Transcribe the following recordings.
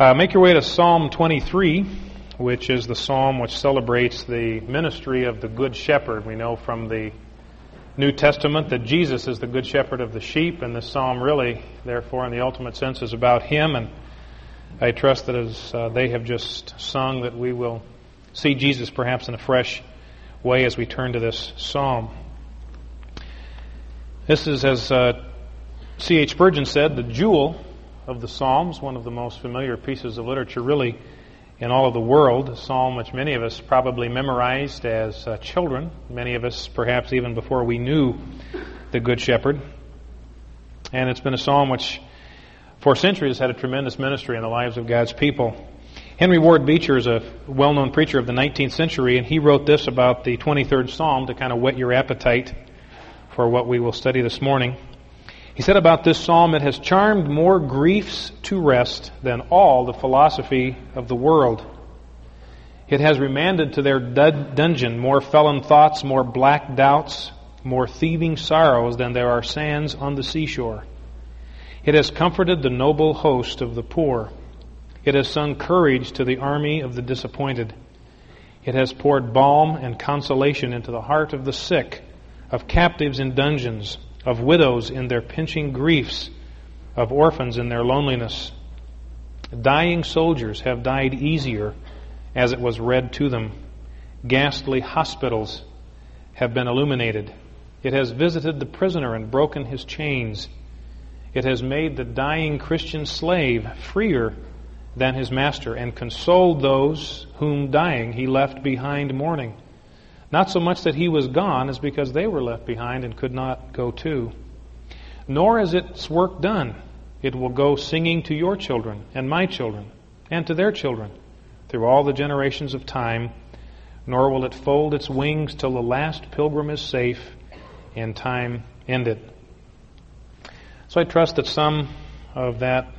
Uh, make your way to Psalm 23, which is the psalm which celebrates the ministry of the Good Shepherd. We know from the New Testament that Jesus is the Good Shepherd of the sheep, and this psalm really, therefore, in the ultimate sense, is about Him. And I trust that as uh, they have just sung, that we will see Jesus perhaps in a fresh way as we turn to this psalm. This is, as uh, C.H. Spurgeon said, the jewel of the Psalms, one of the most familiar pieces of literature, really, in all of the world. A psalm which many of us probably memorized as uh, children, many of us perhaps even before we knew the Good Shepherd. And it's been a psalm which, for centuries, had a tremendous ministry in the lives of God's people. Henry Ward Beecher is a well known preacher of the 19th century, and he wrote this about the 23rd Psalm to kind of whet your appetite for what we will study this morning. He said about this psalm, it has charmed more griefs to rest than all the philosophy of the world. It has remanded to their dungeon more felon thoughts, more black doubts, more thieving sorrows than there are sands on the seashore. It has comforted the noble host of the poor. It has sung courage to the army of the disappointed. It has poured balm and consolation into the heart of the sick, of captives in dungeons, of widows in their pinching griefs, of orphans in their loneliness. Dying soldiers have died easier as it was read to them. Ghastly hospitals have been illuminated. It has visited the prisoner and broken his chains. It has made the dying Christian slave freer than his master and consoled those whom dying he left behind mourning. Not so much that he was gone as because they were left behind and could not go too. Nor is its work done. It will go singing to your children and my children and to their children through all the generations of time, nor will it fold its wings till the last pilgrim is safe and time ended. So I trust that some of that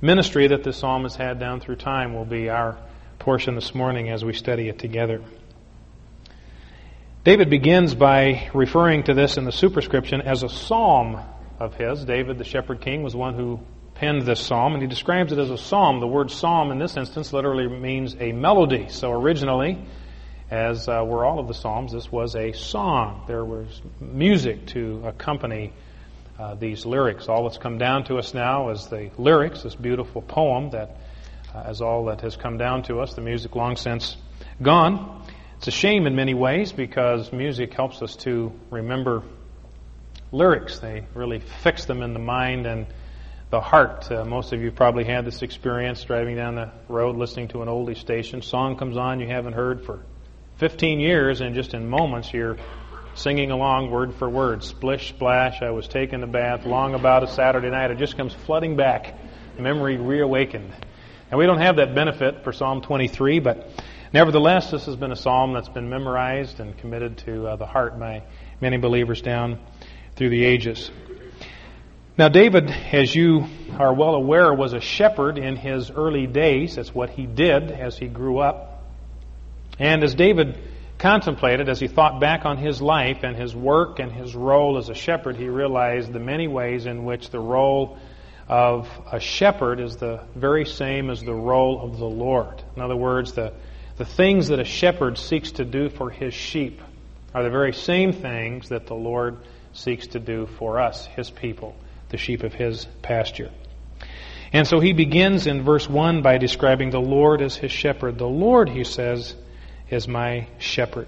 ministry that this psalm has had down through time will be our portion this morning as we study it together. David begins by referring to this in the superscription as a psalm of his. David, the shepherd king, was one who penned this psalm, and he describes it as a psalm. The word psalm in this instance literally means a melody. So originally, as uh, were all of the psalms, this was a song. There was music to accompany uh, these lyrics. All that's come down to us now is the lyrics, this beautiful poem that uh, is all that has come down to us. The music long since gone. It's a shame in many ways because music helps us to remember lyrics. They really fix them in the mind and the heart. Uh, most of you probably had this experience driving down the road listening to an oldie station. Song comes on you haven't heard for 15 years, and just in moments you're singing along word for word. Splish, splash, I was taking a bath long about a Saturday night. It just comes flooding back. Memory reawakened. And we don't have that benefit for Psalm 23, but Nevertheless, this has been a psalm that's been memorized and committed to uh, the heart by many believers down through the ages. Now, David, as you are well aware, was a shepherd in his early days. That's what he did as he grew up. And as David contemplated, as he thought back on his life and his work and his role as a shepherd, he realized the many ways in which the role of a shepherd is the very same as the role of the Lord. In other words, the the things that a shepherd seeks to do for his sheep are the very same things that the Lord seeks to do for us, his people, the sheep of his pasture. And so he begins in verse 1 by describing the Lord as his shepherd. The Lord, he says, is my shepherd.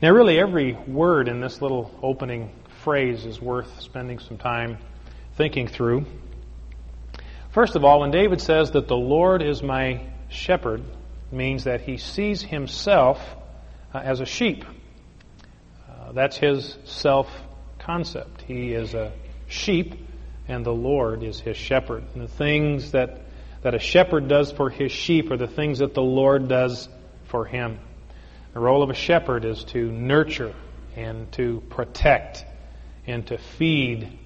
Now, really, every word in this little opening phrase is worth spending some time thinking through. First of all, when David says that the Lord is my shepherd, means that he sees himself uh, as a sheep. Uh, that's his self concept. He is a sheep, and the Lord is his shepherd. And the things that, that a shepherd does for his sheep are the things that the Lord does for him. The role of a shepherd is to nurture and to protect and to feed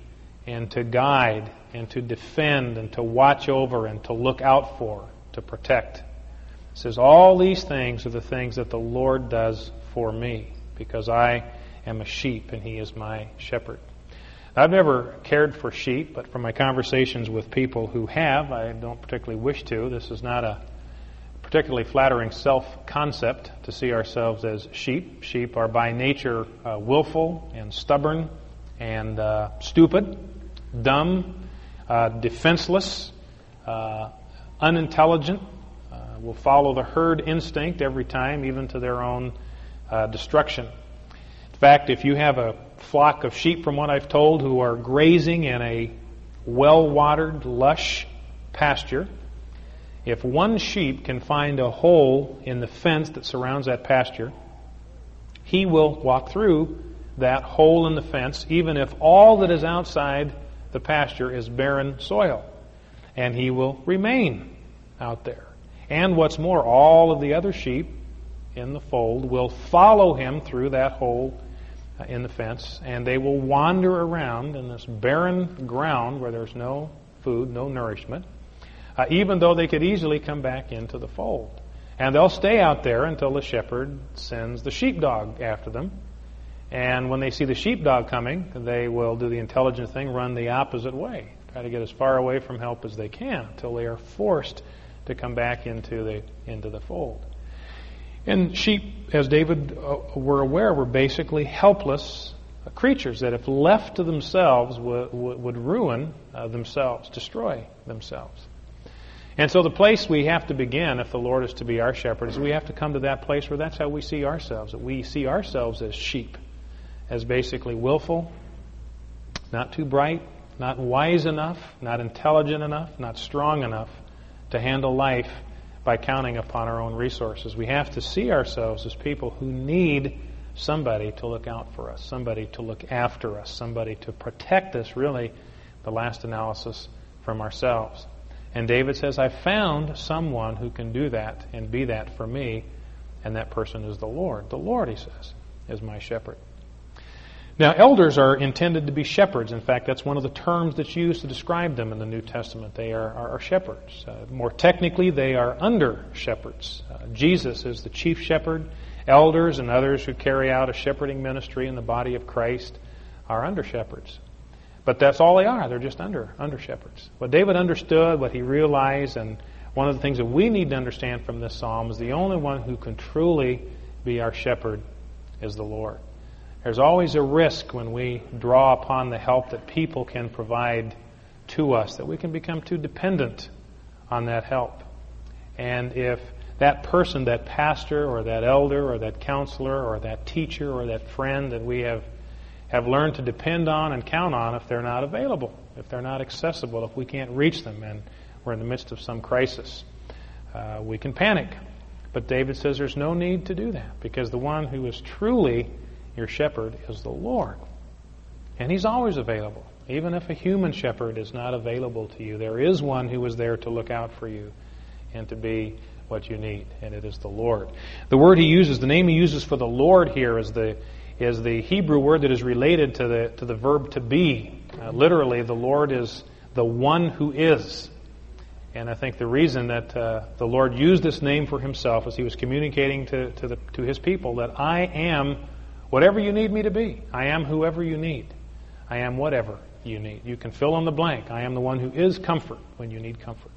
and to guide and to defend and to watch over and to look out for, to protect. It says, All these things are the things that the Lord does for me, because I am a sheep and he is my shepherd. I've never cared for sheep, but from my conversations with people who have, I don't particularly wish to. This is not a particularly flattering self concept to see ourselves as sheep. Sheep are by nature uh, willful and stubborn and uh, stupid, dumb, uh, defenseless, uh, unintelligent, will follow the herd instinct every time, even to their own uh, destruction. In fact, if you have a flock of sheep, from what I've told, who are grazing in a well watered, lush pasture. If one sheep can find a hole in the fence that surrounds that pasture, he will walk through that hole in the fence, even if all that is outside the pasture is barren soil. And he will remain out there. And what's more, all of the other sheep in the fold will follow him through that hole uh, in the fence, and they will wander around in this barren ground where there's no food, no nourishment, uh, even though they could easily come back into the fold. And they'll stay out there until the shepherd sends the sheepdog after them. And when they see the sheepdog coming, they will do the intelligent thing, run the opposite way, try to get as far away from help as they can until they are forced to come back into the into the fold. And sheep, as David uh, were aware, were basically helpless creatures that, if left to themselves, would, would ruin uh, themselves, destroy themselves. And so, the place we have to begin, if the Lord is to be our shepherd, is we have to come to that place where that's how we see ourselves. That we see ourselves as sheep, as basically willful, not too bright, not wise enough, not intelligent enough, not strong enough to handle life by counting upon our own resources. We have to see ourselves as people who need somebody to look out for us, somebody to look after us, somebody to protect us, really, the last analysis, from ourselves. And David says, I found someone who can do that and be that for me, and that person is the Lord. The Lord, he says, is my shepherd. Now, elders are intended to be shepherds. In fact, that's one of the terms that's used to describe them in the New Testament. They are, are, are shepherds. Uh, more technically, they are under shepherds. Uh, Jesus is the chief shepherd. Elders and others who carry out a shepherding ministry in the body of Christ are under shepherds. But that's all they are. They're just under under shepherds. What David understood, what he realized, and one of the things that we need to understand from this psalm is the only one who can truly be our shepherd is the Lord. There's always a risk when we draw upon the help that people can provide to us that we can become too dependent on that help. And if that person, that pastor or that elder or that counselor or that teacher or that friend that we have have learned to depend on and count on if they're not available, if they're not accessible, if we can't reach them and we're in the midst of some crisis. Uh, we can panic. But David says there's no need to do that because the one who is truly your shepherd is the Lord. And he's always available. Even if a human shepherd is not available to you, there is one who is there to look out for you and to be what you need, and it is the Lord. The word he uses, the name he uses for the Lord here is the is the Hebrew word that is related to the to the verb to be. Uh, literally, the Lord is the one who is. And I think the reason that uh, the Lord used this name for himself is he was communicating to, to, the, to his people that I am Whatever you need me to be, I am whoever you need. I am whatever you need. You can fill in the blank. I am the one who is comfort when you need comfort.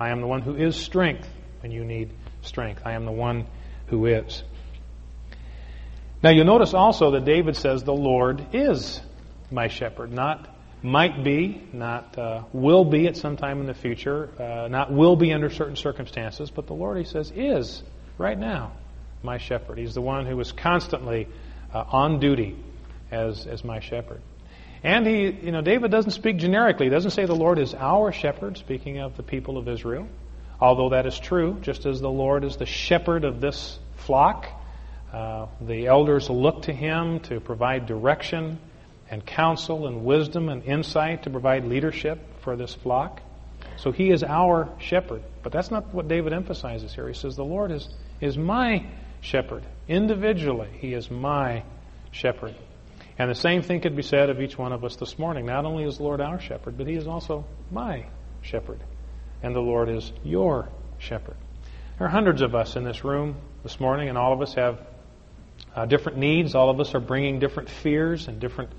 I am the one who is strength when you need strength. I am the one who is. Now you'll notice also that David says, The Lord is my shepherd. Not might be, not uh, will be at some time in the future, uh, not will be under certain circumstances, but the Lord, he says, is right now my shepherd. He's the one who is constantly uh, on duty as, as my shepherd. And he, you know, David doesn't speak generically. He doesn't say the Lord is our shepherd, speaking of the people of Israel. Although that is true, just as the Lord is the shepherd of this flock, uh, the elders look to him to provide direction and counsel and wisdom and insight to provide leadership for this flock. So he is our shepherd. But that's not what David emphasizes here. He says, The Lord is, is my shepherd. Individually, He is my shepherd. And the same thing could be said of each one of us this morning. Not only is the Lord our shepherd, but He is also my shepherd. And the Lord is your shepherd. There are hundreds of us in this room this morning, and all of us have uh, different needs. All of us are bringing different fears and different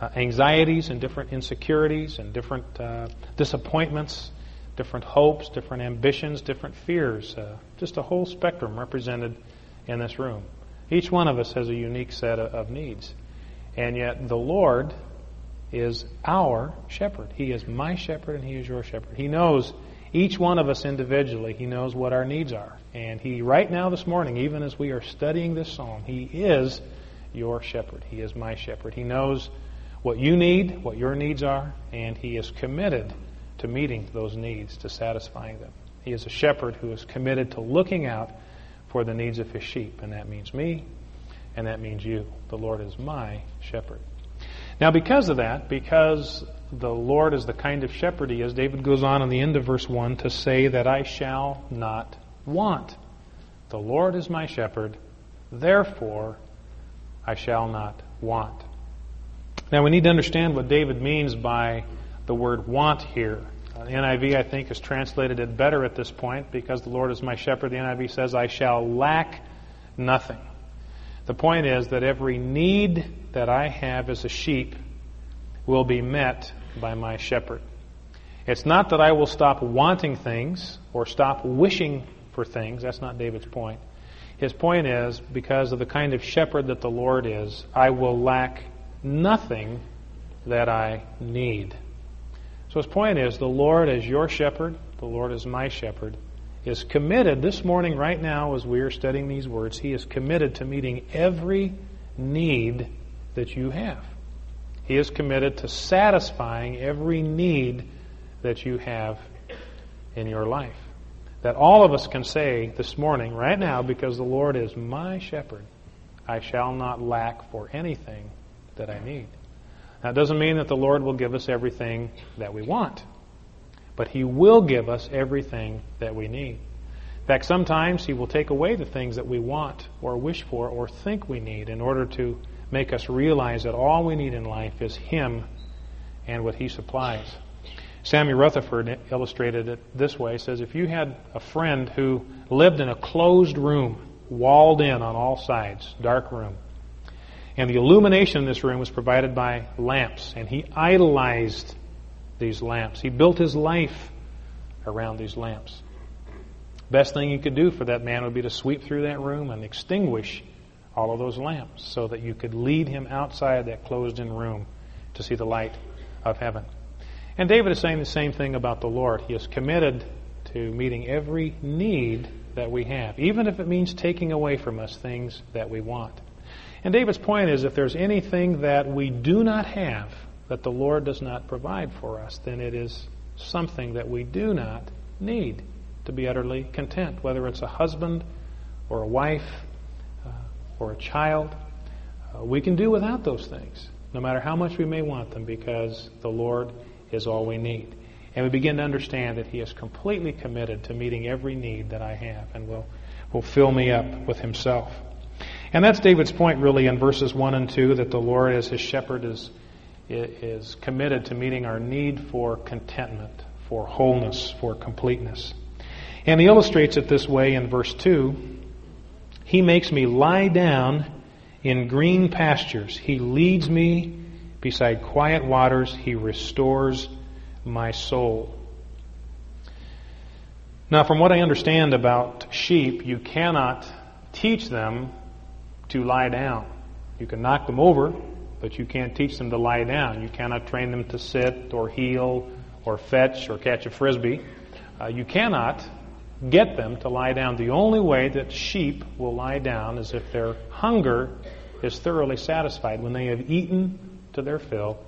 uh, anxieties and different insecurities and different uh, disappointments, different hopes, different ambitions, different fears. Uh, just a whole spectrum represented in this room. Each one of us has a unique set of, needs. And yet the Lord is our shepherd. He is my shepherd and He is your shepherd. He knows each one of us individually. He knows what our needs are. And He, right now this morning, even as we are studying this psalm, He is your shepherd. He is my shepherd. He knows what you need, what your needs are, and He is committed to meeting those needs, to satisfying them. He is a shepherd who is committed to looking out for the needs of His sheep, and that means me, and that means you. The Lord is my shepherd. Now, because of that, because the Lord is the kind of shepherd He is, David goes on in the end of verse 1 to say that I shall not want. The Lord is my shepherd, therefore I shall not want. Now we need to understand what David means by the word want here. Uh, the NIV, I think, has translated it better at this point because the Lord is my shepherd. The NIV says, I shall lack nothing. The point is that every need that I have as a sheep will be met by my shepherd. It's not that I will stop wanting things or stop wishing for things. That's not David's point. His point is because of the kind of shepherd that the Lord is, I will lack nothing that I need. So his point is the Lord is your shepherd, the Lord is my shepherd, is committed this morning, right now, as we are studying these words, he is committed to meeting every need that you have. He is committed to satisfying every need that you have in your life. That all of us can say this morning, right now, because the Lord is my shepherd, I shall not lack for anything that I need. That doesn't mean that the Lord will give us everything that we want, but He will give us everything that we need. In fact, sometimes He will take away the things that we want or wish for or think we need in order to make us realize that all we need in life is Him and what He supplies. Samuel Rutherford illustrated it this way. He says, If you had a friend who lived in a closed room, walled in on all sides, dark room, and the illumination in this room was provided by lamps, and he idolized these lamps. He built his life around these lamps. Best thing you could do for that man would be to sweep through that room and extinguish all of those lamps so that you could lead him outside that closed in room to see the light of heaven. And David is saying the same thing about the Lord. He is committed to meeting every need that we have, even if it means taking away from us things that we want. And David's point is if there's anything that we do not have that the Lord does not provide for us, then it is something that we do not need to be utterly content, whether it's a husband or a wife uh, or a child. Uh, we can do without those things, no matter how much we may want them, because the Lord is all we need. And we begin to understand that He is completely committed to meeting every need that I have and will, will fill me up with Himself. And that's David's point, really, in verses 1 and 2, that the Lord, as his shepherd, is, is committed to meeting our need for contentment, for wholeness, for completeness. And he illustrates it this way in verse 2 He makes me lie down in green pastures, He leads me beside quiet waters, He restores my soul. Now, from what I understand about sheep, you cannot teach them to lie down. You can knock them over, but you can't teach them to lie down. You cannot train them to sit or heel or fetch or catch a frisbee. Uh, you cannot get them to lie down. The only way that sheep will lie down is if their hunger is thoroughly satisfied. When they have eaten to their fill,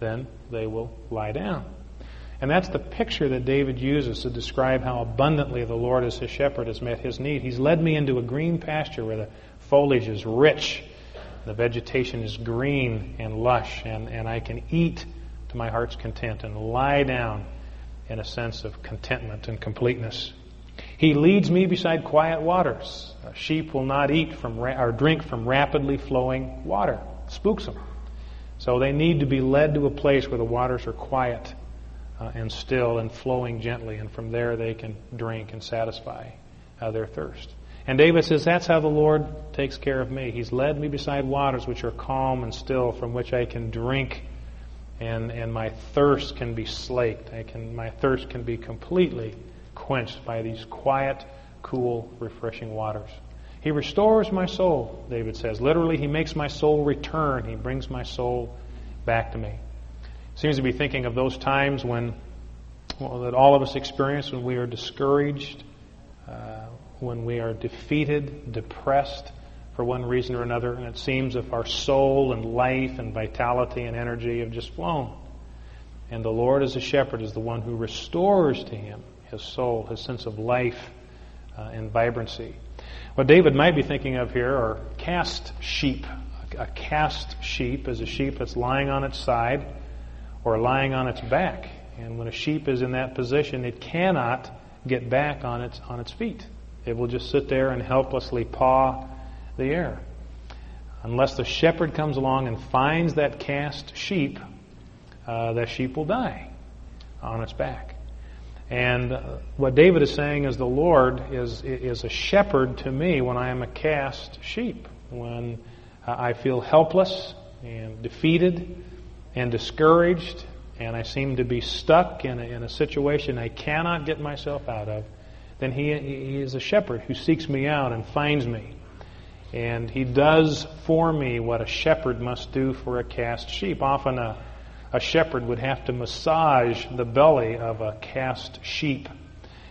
then they will lie down. And that's the picture that David uses to describe how abundantly the Lord as his shepherd has met his need. He's led me into a green pasture where the foliage is rich, the vegetation is green and lush, and, and I can eat to my heart's content and lie down in a sense of contentment and completeness. He leads me beside quiet waters. A sheep will not eat from ra- or drink from rapidly flowing water. It spooks them. So they need to be led to a place where the waters are quiet uh, and still and flowing gently, and from there they can drink and satisfy uh, their thirst. And David says, That's how the Lord takes care of me. He's led me beside waters which are calm and still, from which I can drink and, and my thirst can be slaked. I can, my thirst can be completely quenched by these quiet, cool, refreshing waters. He restores my soul, David says. Literally, he makes my soul return. He brings my soul back to me. Seems to be thinking of those times when well, that all of us experience when we are discouraged, uh, when we are defeated, depressed for one reason or another, and it seems if our soul and life and vitality and energy have just flown. And the Lord, as a shepherd, is the one who restores to him his soul, his sense of life uh, and vibrancy. What David might be thinking of here are cast sheep. A cast sheep is a sheep that's lying on its side or lying on its back. And when a sheep is in that position, it cannot get back on its, on its feet. It will just sit there and helplessly paw the air. Unless the shepherd comes along and finds that cast sheep, uh, that sheep will die on its back. And uh, what David is saying is the Lord is, is a shepherd to me when I am a cast sheep, when uh, I feel helpless and defeated and discouraged, and I seem to be stuck in a, in a situation I cannot get myself out of, then he, he is a shepherd who seeks me out and finds me. And he does for me what a shepherd must do for a cast sheep. Often a, a shepherd would have to massage the belly of a cast sheep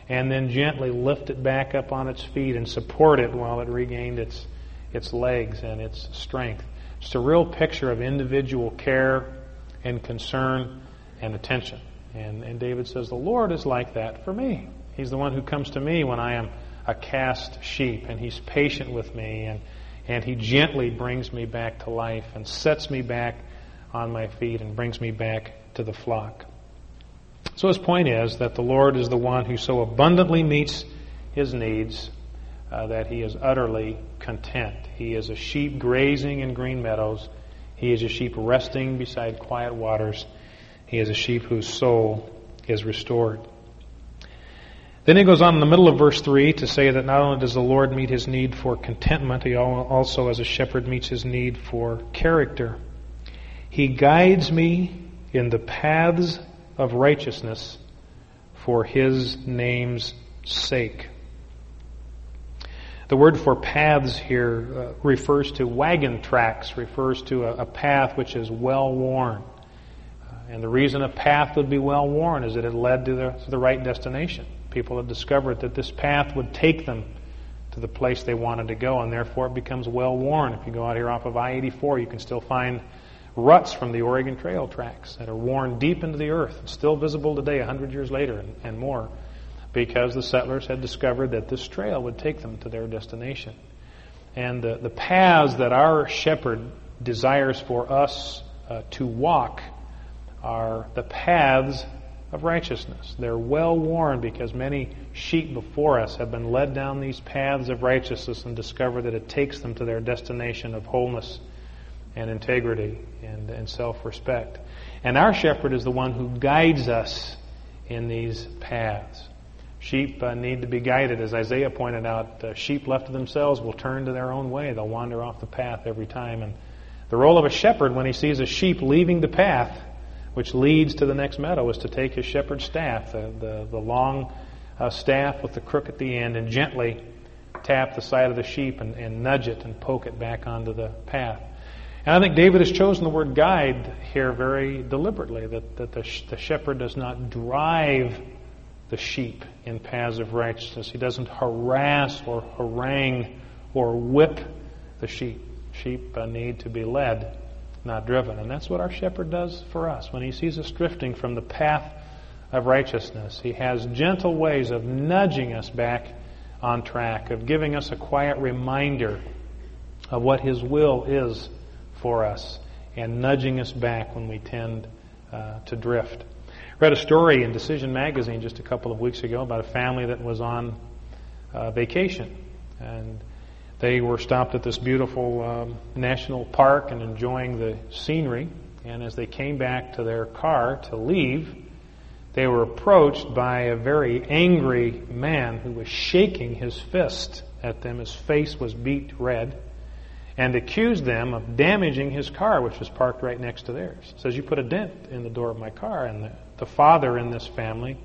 and then gently lift it back up on its feet and support it while it regained its, its legs and its strength. Just a real picture of individual care and concern and attention. And, and David says, The Lord is like that for me. He's the one who comes to me when I am a cast sheep, and He's patient with me, and, and He gently brings me back to life and sets me back on my feet and brings me back to the flock. So his point is that the Lord is the one who so abundantly meets his needs uh, that he is utterly content. He is a sheep grazing in green meadows. He is a sheep resting beside quiet waters. He is a sheep whose soul is restored. Then he goes on in the middle of verse 3 to say that not only does the Lord meet his need for contentment, he also, as a shepherd, meets his need for character. He guides me in the paths of righteousness for his name's sake. The word for paths here uh, refers to wagon tracks, refers to a, a path which is well worn. Uh, and the reason a path would be well worn is that it led to the, to the right destination. People have discovered that this path would take them to the place they wanted to go, and therefore it becomes well worn. If you go out here off of I 84, you can still find ruts from the Oregon Trail tracks that are worn deep into the earth, still visible today, 100 years later and, and more, because the settlers had discovered that this trail would take them to their destination. And the, the paths that our shepherd desires for us uh, to walk are the paths of righteousness. They're well worn because many sheep before us have been led down these paths of righteousness and discovered that it takes them to their destination of wholeness and integrity and, and self respect. And our shepherd is the one who guides us in these paths. Sheep uh, need to be guided. As Isaiah pointed out, uh, sheep left to themselves will turn to their own way. They'll wander off the path every time. And the role of a shepherd when he sees a sheep leaving the path which leads to the next meadow, is to take his shepherd's staff, the, the, the long uh, staff with the crook at the end, and gently tap the side of the sheep and, and nudge it and poke it back onto the path. And I think David has chosen the word guide here very deliberately, that, that the, the shepherd does not drive the sheep in paths of righteousness. He doesn't harass or harangue or whip the sheep. Sheep uh, need to be led not driven. And that's what our shepherd does for us. When he sees us drifting from the path of righteousness, he has gentle ways of nudging us back on track, of giving us a quiet reminder of what his will is for us, and nudging us back when we tend uh, to drift. Read a story in Decision Magazine just a couple of weeks ago about a family that was on uh, vacation. And they were stopped at this beautiful um, national park and enjoying the scenery. And as they came back to their car to leave, they were approached by a very angry man who was shaking his fist at them. His face was beet red. and accused them of damaging his car, which was parked right next to theirs. Says, You put a dent in the door of my car. And the, the father in this family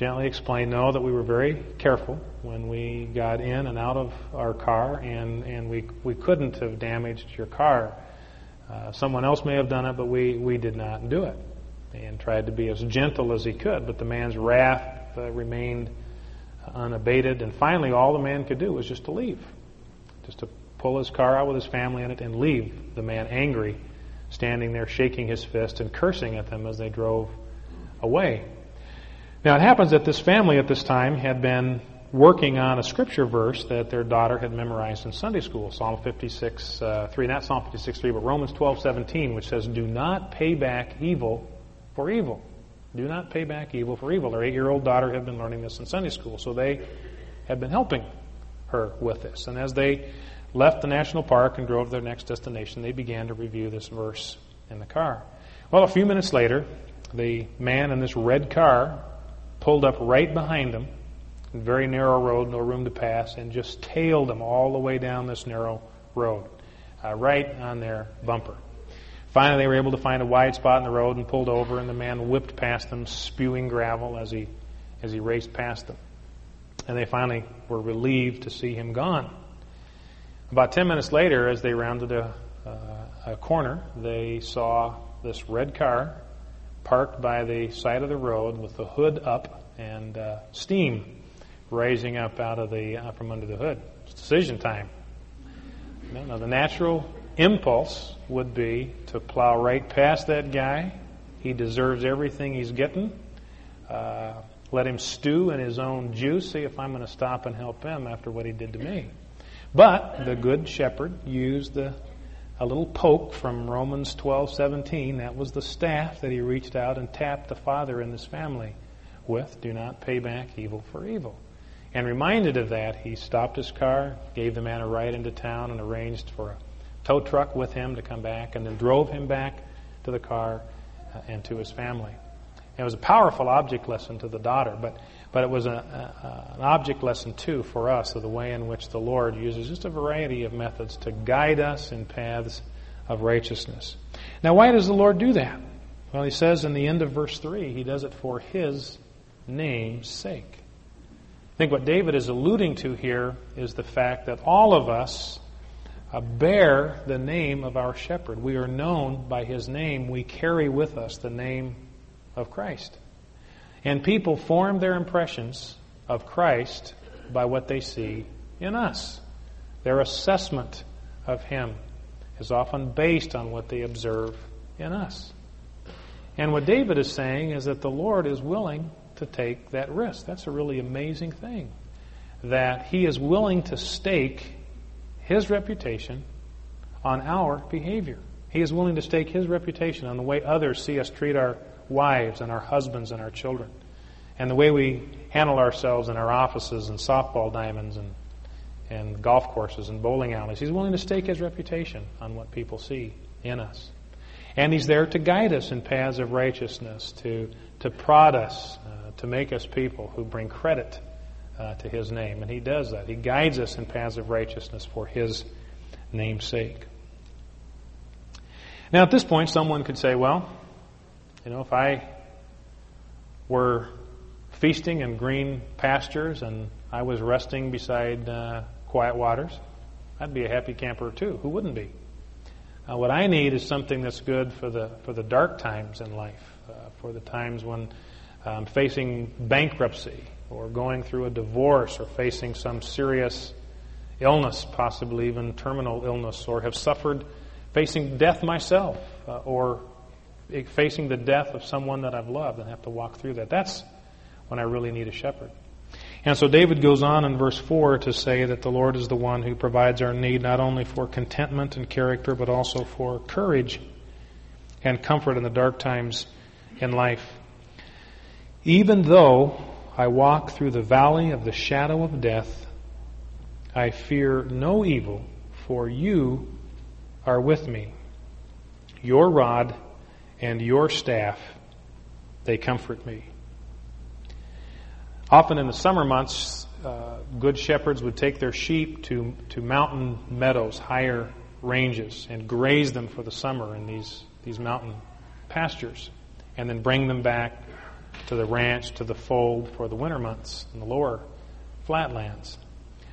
gently explained, No, that we were very careful when we got in and out of our car, and, and we, we couldn't have damaged your car. Uh, someone else may have done it, but we, we did not do it. And tried to be as gentle as he could, but the man's wrath uh, remained unabated. And finally, all the man could do was just to leave, just to pull his car out with his family in it, and leave the man angry, standing there shaking his fist and cursing at them as they drove away. Now, it happens that this family at this time had been working on a scripture verse that their daughter had memorized in Sunday school, Psalm 56, uh, 3, not Psalm 56, 3, but Romans 12, 17, which says, Do not pay back evil for evil. Do not pay back evil for evil. Their eight year old daughter had been learning this in Sunday school, so they had been helping her with this. And as they left the national park and drove to their next destination, they began to review this verse in the car. Well, a few minutes later, the man in this red car pulled up right behind them, very narrow road, no room to pass, and just tailed them all the way down this narrow road, uh, right on their bumper. Finally, they were able to find a wide spot in the road and pulled over, and the man whipped past them, spewing gravel as he as he raced past them. And they finally were relieved to see him gone. About 10 minutes later, as they rounded a, uh, a corner, they saw this red car parked by the side of the road with the hood up and uh, steam rising up out of the uh, from under the hood. It's decision time. Now, the natural impulse would be to plow right past that guy. He deserves everything he's getting. Uh, let him stew in his own juice. See if I'm going to stop and help him after what he did to me. But the good shepherd used the, a little poke from Romans 12:17. That was the staff that he reached out and tapped the father in this family with. Do not pay back evil for evil. And reminded of that, he stopped his car, gave the man a ride into town, and arranged for a tow truck with him to come back, and then drove him back to the car uh, and to his family. It was a powerful object lesson to the daughter, but but it was a, a, an object lesson, too, for us of the way in which the Lord uses just a variety of methods to guide us in paths of righteousness. Now, why does the Lord do that? Well, he says in the end of verse 3, he does it for his name's sake. I think what David is alluding to here is the fact that all of us uh, bear the name of our shepherd. We are known by his name. We carry with us the name of Christ. And people form their impressions of Christ by what they see in us. Their assessment of Him is often based on what they observe in us. And what David is saying is that the Lord is willing to take that risk. That's a really amazing thing. That He is willing to stake His reputation on our behavior. He is willing to stake His reputation on the way others see us treat our wives and our husbands and our children, and the way we handle ourselves in our offices and softball diamonds and, and golf courses and bowling alleys. He's willing to stake his reputation on what people see in us. And he's there to guide us in paths of righteousness, to, to prod us, uh, to make us people who bring credit uh, to his name. And he does that. He guides us in paths of righteousness for his name's sake. Now, at this point, someone could say, well, you know, if I were feasting in green pastures and I was resting beside uh, quiet waters, I'd be a happy camper too. Who wouldn't be? Uh, what I need is something that's good for the for the dark times in life, uh, for the times when I'm facing bankruptcy or going through a divorce or facing some serious illness, possibly even terminal illness, or have suffered facing death myself, uh, or Eh, facing the death of someone that I've loved and have to walk through that. That's when I really need a shepherd. And so David goes on in verse 4 to say that the Lord is the one who provides our need not only for contentment and character, but also for courage and comfort in the dark times in life. Even though I walk through the valley of the shadow of death, I fear no evil, for you are with me. Your rod and your staff, they comfort me. Often in the summer months, uh, good shepherds would take their sheep to, to mountain meadows higher ranges and graze them for the summer in these, these mountain pastures, and then bring them back to the ranch, to the fold for the winter months in the lower flatlands.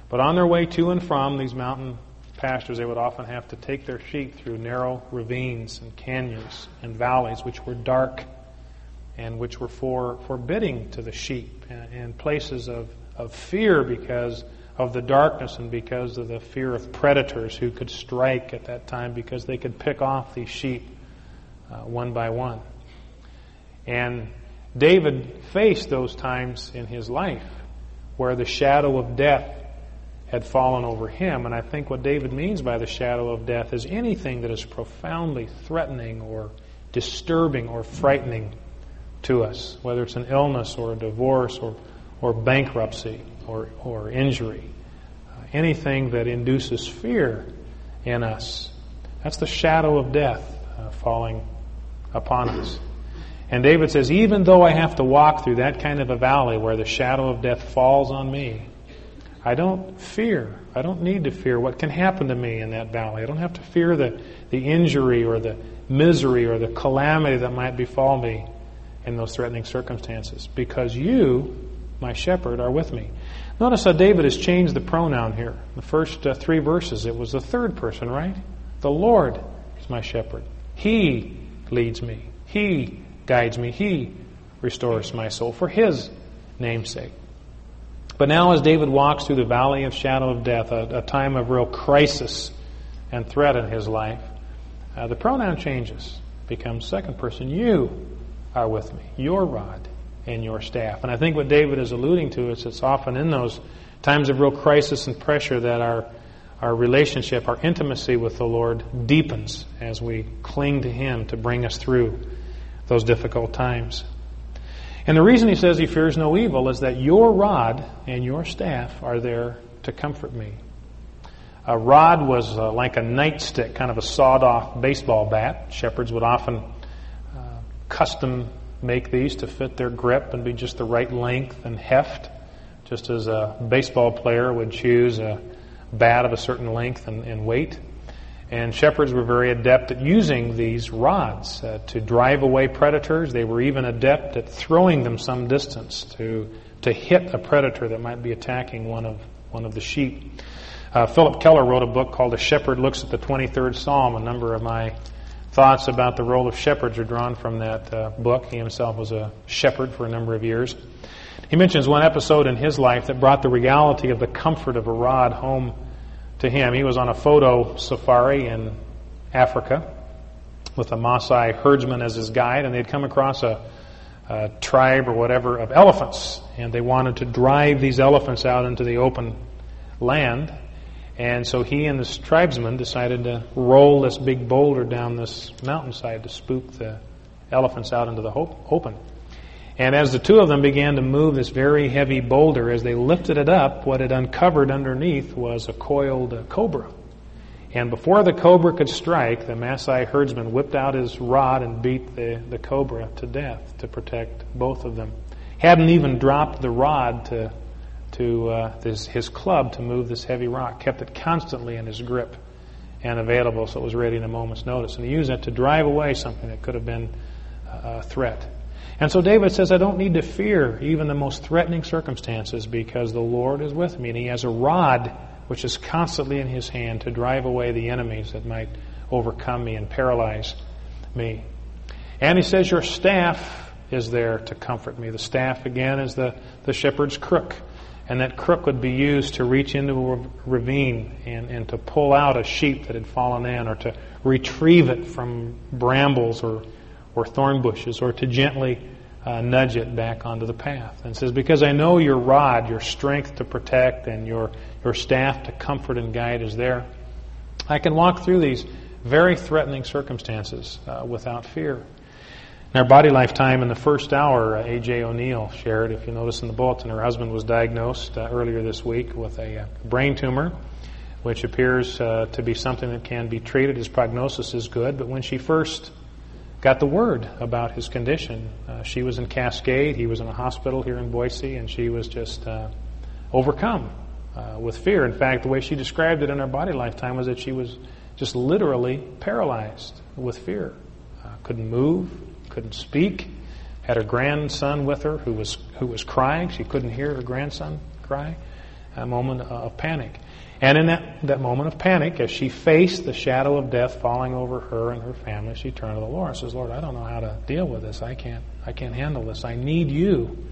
But on their way to and from these mountain pastures, they would often have to take their sheep through narrow ravines and canyons and valleys, which were dark and which were for, forbidding to the sheep, and, and places of, of fear because of the darkness and because of the fear of predators who could strike at that time because they could pick off these sheep uh, one by one. And David faced those times in his life where the shadow of death had fallen over him. And I think what David means by the shadow of death is anything that is profoundly threatening or disturbing or frightening to us, whether it's an illness or a divorce or, or bankruptcy or, or injury, uh, anything that induces fear in us. That's the shadow of death uh, falling upon us. And David says, even though I have to walk through that kind of a valley where the shadow of death falls on me, I don't fear. I don't need to fear what can happen to me in that valley. I don't have to fear the, the injury or the misery or the calamity that might befall me in those threatening circumstances because you, my shepherd, are with me. Notice how David has changed the pronoun here. The first uh, three verses, it was the third person, right? The Lord is my shepherd. He leads me. He guides me. He restores my soul for His namesake. But now, as David walks through the valley of shadow of death, a, a time of real crisis and threat in his life, uh, the pronoun changes, becomes second person. You are with me, your rod and your staff. And I think what David is alluding to is it's often in those times of real crisis and pressure that our our relationship, our intimacy with the Lord deepens as we cling to Him to bring us through those difficult times. And the reason he says he fears no evil is that your rod and your staff are there to comfort me. A rod was uh, like a nightstick, kind of a sawed off baseball bat. Shepherds would often uh, custom make these to fit their grip and be just the right length and heft, just as a baseball player would choose a bat of a certain length and, and weight. And shepherds were very adept at using these rods uh, to drive away predators. They were even adept at throwing them some distance to, to hit a predator that might be attacking one of, one of the sheep. Uh, Phillip Keller wrote a book called A Shepherd Looks at the 23rd Psalm. A number of my thoughts about the role of shepherds are drawn from that uh, book. He himself was a shepherd for a number of years. He mentions one episode in his life that brought the reality of the comfort of a rod home to him. He was on a photo safari in Africa with a Maasai herdsman as his guide, and they'd come across a, a tribe or whatever of elephants, and they wanted to drive these elephants out into the open land. And so he and this tribesman decided to roll this big boulder down this mountainside to spook the elephants out into the open. And as the two of them began to move this very heavy boulder, as they lifted it up, what it uncovered underneath was a coiled cobra. And before the cobra could strike, the Maasai herdsman whipped out his rod and beat the, the cobra to death to protect both of them. Hadn't even dropped the rod to, to uh, this, his club to move this heavy rock, kept it constantly in his grip and available so it was ready in a moment's notice. And he used that to drive away something that could have been a threat. And so David says, I don't need to fear even the most threatening circumstances because the Lord is with me. And he has a rod which is constantly in his hand to drive away the enemies that might overcome me and paralyze me. And he says, Your staff is there to comfort me. The staff, again, is the, the shepherd's crook. And that crook would be used to reach into a ravine and, and to pull out a sheep that had fallen in or to retrieve it from brambles or or thorn bushes or to gently uh, nudge it back onto the path. And says, Because I know your rod, your strength to protect, and your, your staff to comfort and guide is there, I can walk through these very threatening circumstances uh, without fear. In our body lifetime, in the first hour, uh, A.J. O'Neill shared, if you notice in the bulletin, her husband was diagnosed uh, earlier this week with a uh, brain tumor, which appears uh, to be something that can be treated. His prognosis is good, but when she first got the word about his condition. Uh, she was in Cascade, he was in a hospital here in Boise, and she was just uh, overcome uh, with fear. In fact, the way she described it in her body lifetime was that she was just literally paralyzed with fear. Uh, couldn't move, couldn't speak. Had her grandson with her who was who was crying. She couldn't hear her grandson cry. A moment of panic. And in that, that moment of panic, as she faced the shadow of death falling over her and her family, she turned to the Lord and says, Lord, I don't know how to deal with this. I can't, I can't handle this. I need you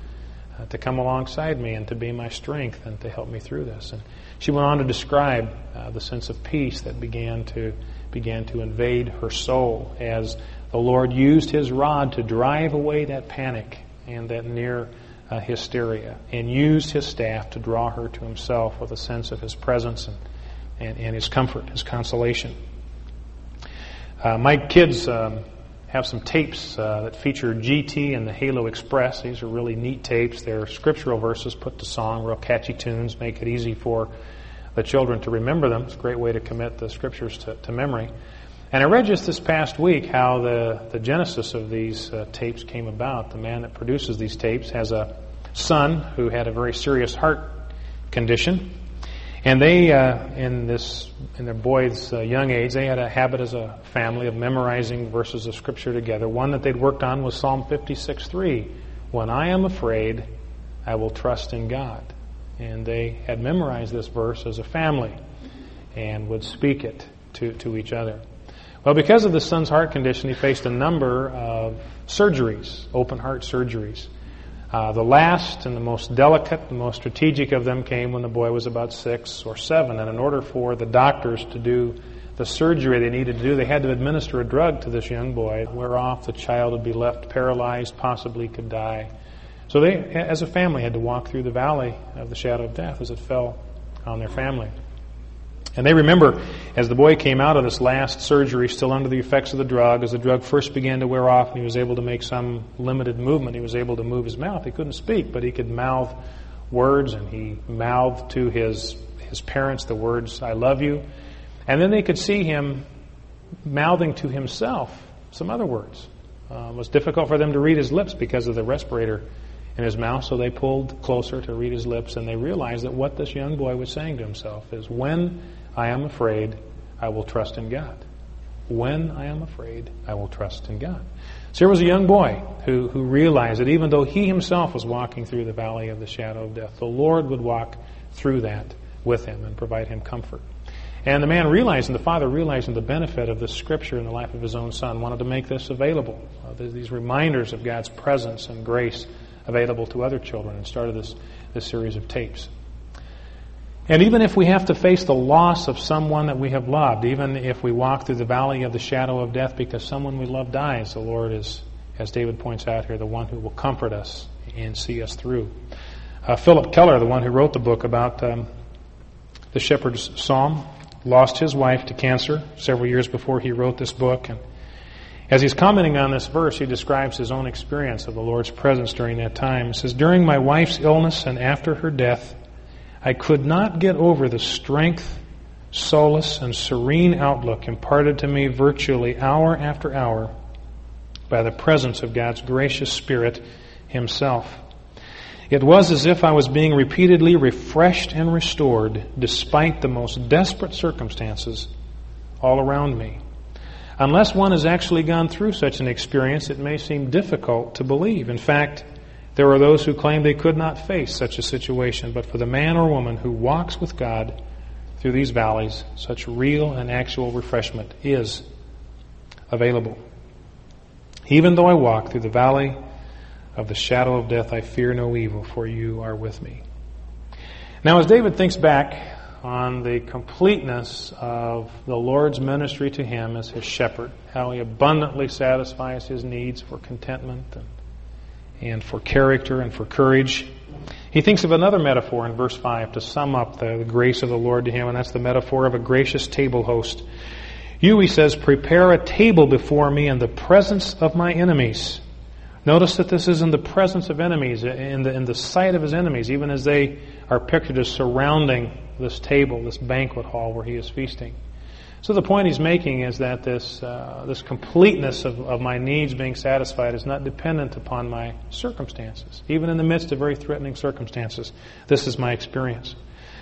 uh, to come alongside me and to be my strength and to help me through this. And she went on to describe uh, the sense of peace that began to, began to invade her soul as the Lord used his rod to drive away that panic and that near uh, hysteria and used his staff to draw her to himself with a sense of his presence and, and, and his comfort, his consolation. Uh, my kids um, have some tapes uh, that feature GT and the Halo Express. These are really neat tapes. They're scriptural verses put to song, real catchy tunes, make it easy for the children to remember them. It's a great way to commit the scriptures to, to memory. And I read just this past week how the, the genesis of these uh, tapes came about. The man that produces these tapes has a son who had a very serious heart condition. And they, uh, in this, in their boy's uh, young age, they had a habit as a family of memorizing verses of Scripture together. One that they'd worked on was Psalm 56:3. When I am afraid, I will trust in God. And they had memorized this verse as a family and would speak it to, to each other. Well, because of the son's heart condition, he faced a number of surgeries, open heart surgeries. Uh, the last and the most delicate, the most strategic of them came when the boy was about six or seven. And in order for the doctors to do the surgery they needed to do, they had to administer a drug to this young boy. Off, the child would be left paralyzed, possibly could die. So they, as a family, had to walk through the valley of the shadow of death as it fell on their family. And they remember as the boy came out of this last surgery, still under the effects of the drug, as the drug first began to wear off and he was able to make some limited movement, he was able to move his mouth. He couldn't speak, but he could mouth words and he mouthed to his, his parents the words, I love you. And then they could see him mouthing to himself some other words. Uh, it was difficult for them to read his lips because of the respirator in his mouth, so they pulled closer to read his lips, and they realized that what this young boy was saying to himself is, When I am afraid, I will trust in God. When I am afraid, I will trust in God. So here was a young boy who, who realized that even though he himself was walking through the valley of the shadow of death, the Lord would walk through that with him and provide him comfort. And the man realizing, the father realizing the benefit of this scripture in the life of his own son, wanted to make this available. Uh, these reminders of God's presence and grace available to other children and started this, this series of tapes. And even if we have to face the loss of someone that we have loved, even if we walk through the valley of the shadow of death because someone we love dies, the Lord is, as David points out here, the one who will comfort us and see us through. Uh, Phillip Keller, the one who wrote the book about um, the shepherd's psalm, lost his wife to cancer several years before he wrote this book. And as he's commenting on this verse, he describes his own experience of the Lord's presence during that time. He says, During my wife's illness and after her death, I could not get over the strength, solace, and serene outlook imparted to me virtually hour after hour by the presence of God's gracious Spirit Himself. It was as if I was being repeatedly refreshed and restored despite the most desperate circumstances all around me. Unless one has actually gone through such an experience, it may seem difficult to believe. In fact, there are those who claim they could not face such a situation, but for the man or woman who walks with God through these valleys, such real and actual refreshment is available. Even though I walk through the valley of the shadow of death, I fear no evil, for you are with me. Now, as David thinks back on the completeness of the Lord's ministry to him as his shepherd, how he abundantly satisfies his needs for contentment and and for character and for courage. He thinks of another metaphor in verse 5 to sum up the, the, grace of the Lord to him, and that's the metaphor of a gracious table host. You, he says, prepare a table before me in the presence of my enemies. Notice that this is in the presence of enemies, in the, in the sight of his enemies, even as they are pictured as surrounding this table, this banquet hall where he is feasting. So the point he's making is that this, uh, this completeness of, of my needs being satisfied is not dependent upon my circumstances. Even in the midst of very threatening circumstances, this is my experience.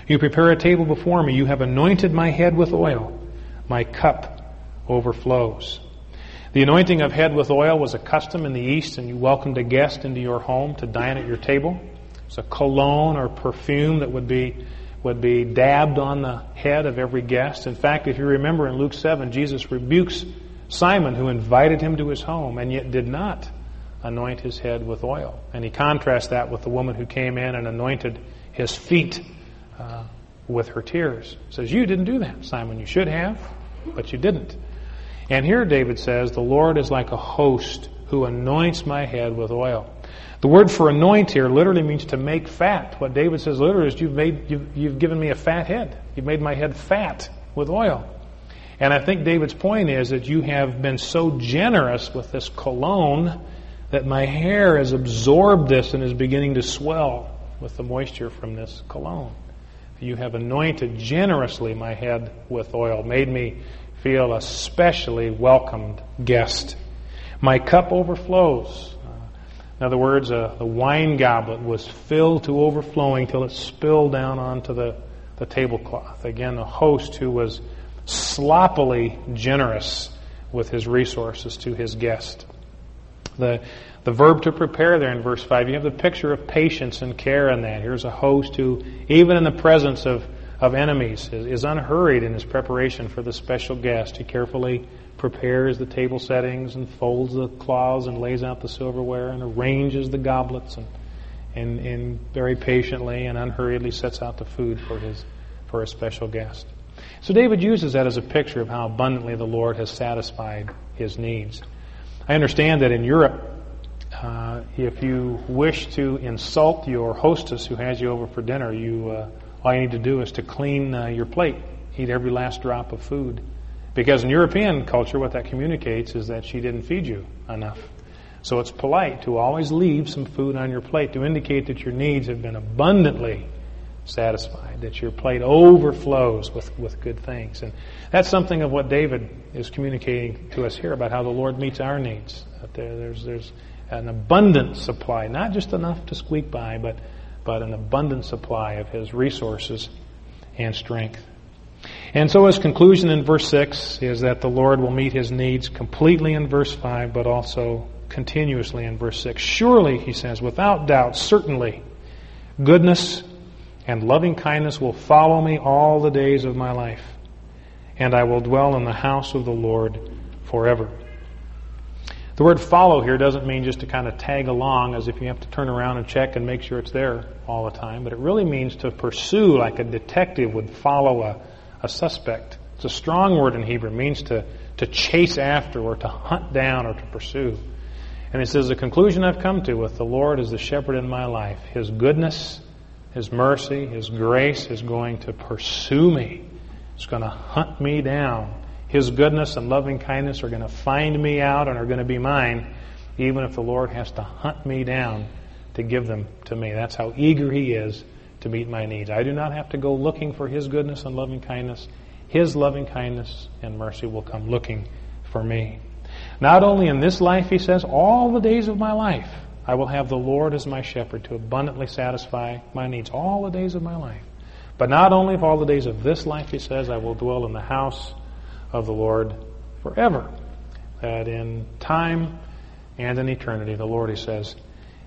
You prepare a table before me. You have anointed my head with oil. My cup overflows. The anointing of head with oil was a custom in the East, and you welcomed a guest into your home to dine at your table. It's a cologne or perfume that would be would be dabbed on the head of every guest. In fact, if you remember in Luke 7, Jesus rebukes Simon who invited him to his home and yet did not anoint his head with oil. And he contrasts that with the woman who came in and anointed his feet uh, with her tears. Says, You didn't do that, Simon. You should have, but you didn't. And here David says, The Lord is like a host who anoints my head with oil. The word for anoint here literally means to make fat. What David says literally is, You've, made, you've, you've given me a fat head. You've made my head fat with oil. And I think David's point is that you have been so generous with this cologne that my hair has absorbed this and is beginning to swell with the moisture from this cologne. You have anointed generously my head with oil, made me feel a specially welcomed guest. My cup overflows. In other words, uh, the wine goblet was filled to overflowing till it spilled down onto the, the tablecloth. Again, a host who was sloppily generous with his resources to his guest. The, the verb to prepare there in verse 5, you have the picture of patience and care in that. Here's a host who, even in the presence of, of enemies, is, is unhurried in his preparation for the special guest. He carefully prepares the table settings and folds the cloths and lays out the silverware and arranges the goblets and, and, and very patiently and unhurriedly sets out the food for his, for a special guest. So David uses that as a picture of how abundantly the Lord has satisfied his needs. I understand that in Europe, uh, if you wish to insult your hostess who has you over for dinner, you uh, all you need to do is to clean uh, your plate, eat every last drop of food. Because in European culture, what that communicates is that she didn't feed you enough. So it's polite to always leave some food on your plate to indicate that your needs have been abundantly satisfied, that your plate overflows with, with good things. And that's something of what David is communicating to us here about how the Lord meets our needs. That there, there's, there's an abundant supply, not just enough to squeak by, but, but an abundant supply of his resources and strength. And so his conclusion in verse 6 is that the Lord will meet his needs completely in verse 5, but also continuously in verse 6. Surely, he says, without doubt, certainly, goodness and loving kindness will follow me all the days of my life, and I will dwell in the house of the Lord forever. The word follow here doesn't mean just to kind of tag along as if you have to turn around and check and make sure it's there all the time, but it really means to pursue like a detective would follow a, a suspect. It's a strong word in Hebrew. It means to, to chase after or to hunt down or to pursue. And it says, The conclusion I've come to with the Lord as the shepherd in my life, His goodness, His mercy, His grace is going to pursue me. It's going to hunt me down his goodness and loving kindness are going to find me out and are going to be mine, even if the Lord has to hunt me down to give them to me. That's how eager He is to meet my needs. I do not have to go looking for His goodness and loving kindness. His loving kindness and mercy will come looking for me. Not only in this life, He says, all the days of my life, I will have the Lord as my shepherd to abundantly satisfy my needs all the days of my life. But not only of all the days of this life, He says, I will dwell in the house of the Lord forever. That in time and in eternity, the Lord, he says,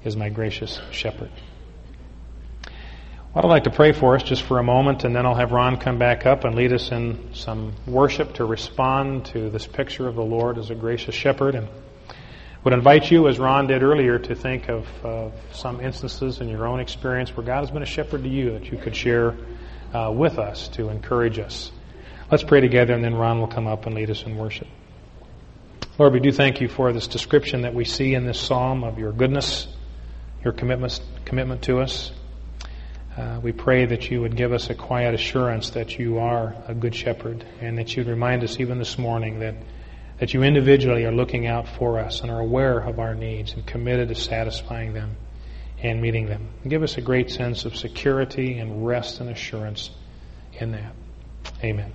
is my gracious shepherd. I'd like to pray for us just for a moment, and then I'll have Ron come back up and lead us in some worship to respond to this picture of the Lord as a gracious shepherd. And would invite you, as Ron did earlier, to think of uh, some instances in your own experience where God has been a shepherd to you that you could share uh, with us to encourage us. Let's pray together, and then Ron will come up and lead us in worship. Lord, we do thank you for this description that we see in this psalm of your goodness, your commitment, commitment to us. Uh, we pray that you would give us a quiet assurance that you are a good shepherd, and that you'd remind us even this morning that, that you individually are looking out for us and are aware of our needs and committed to satisfying them and meeting them. And give us a great sense of security and rest and assurance in that. Amen.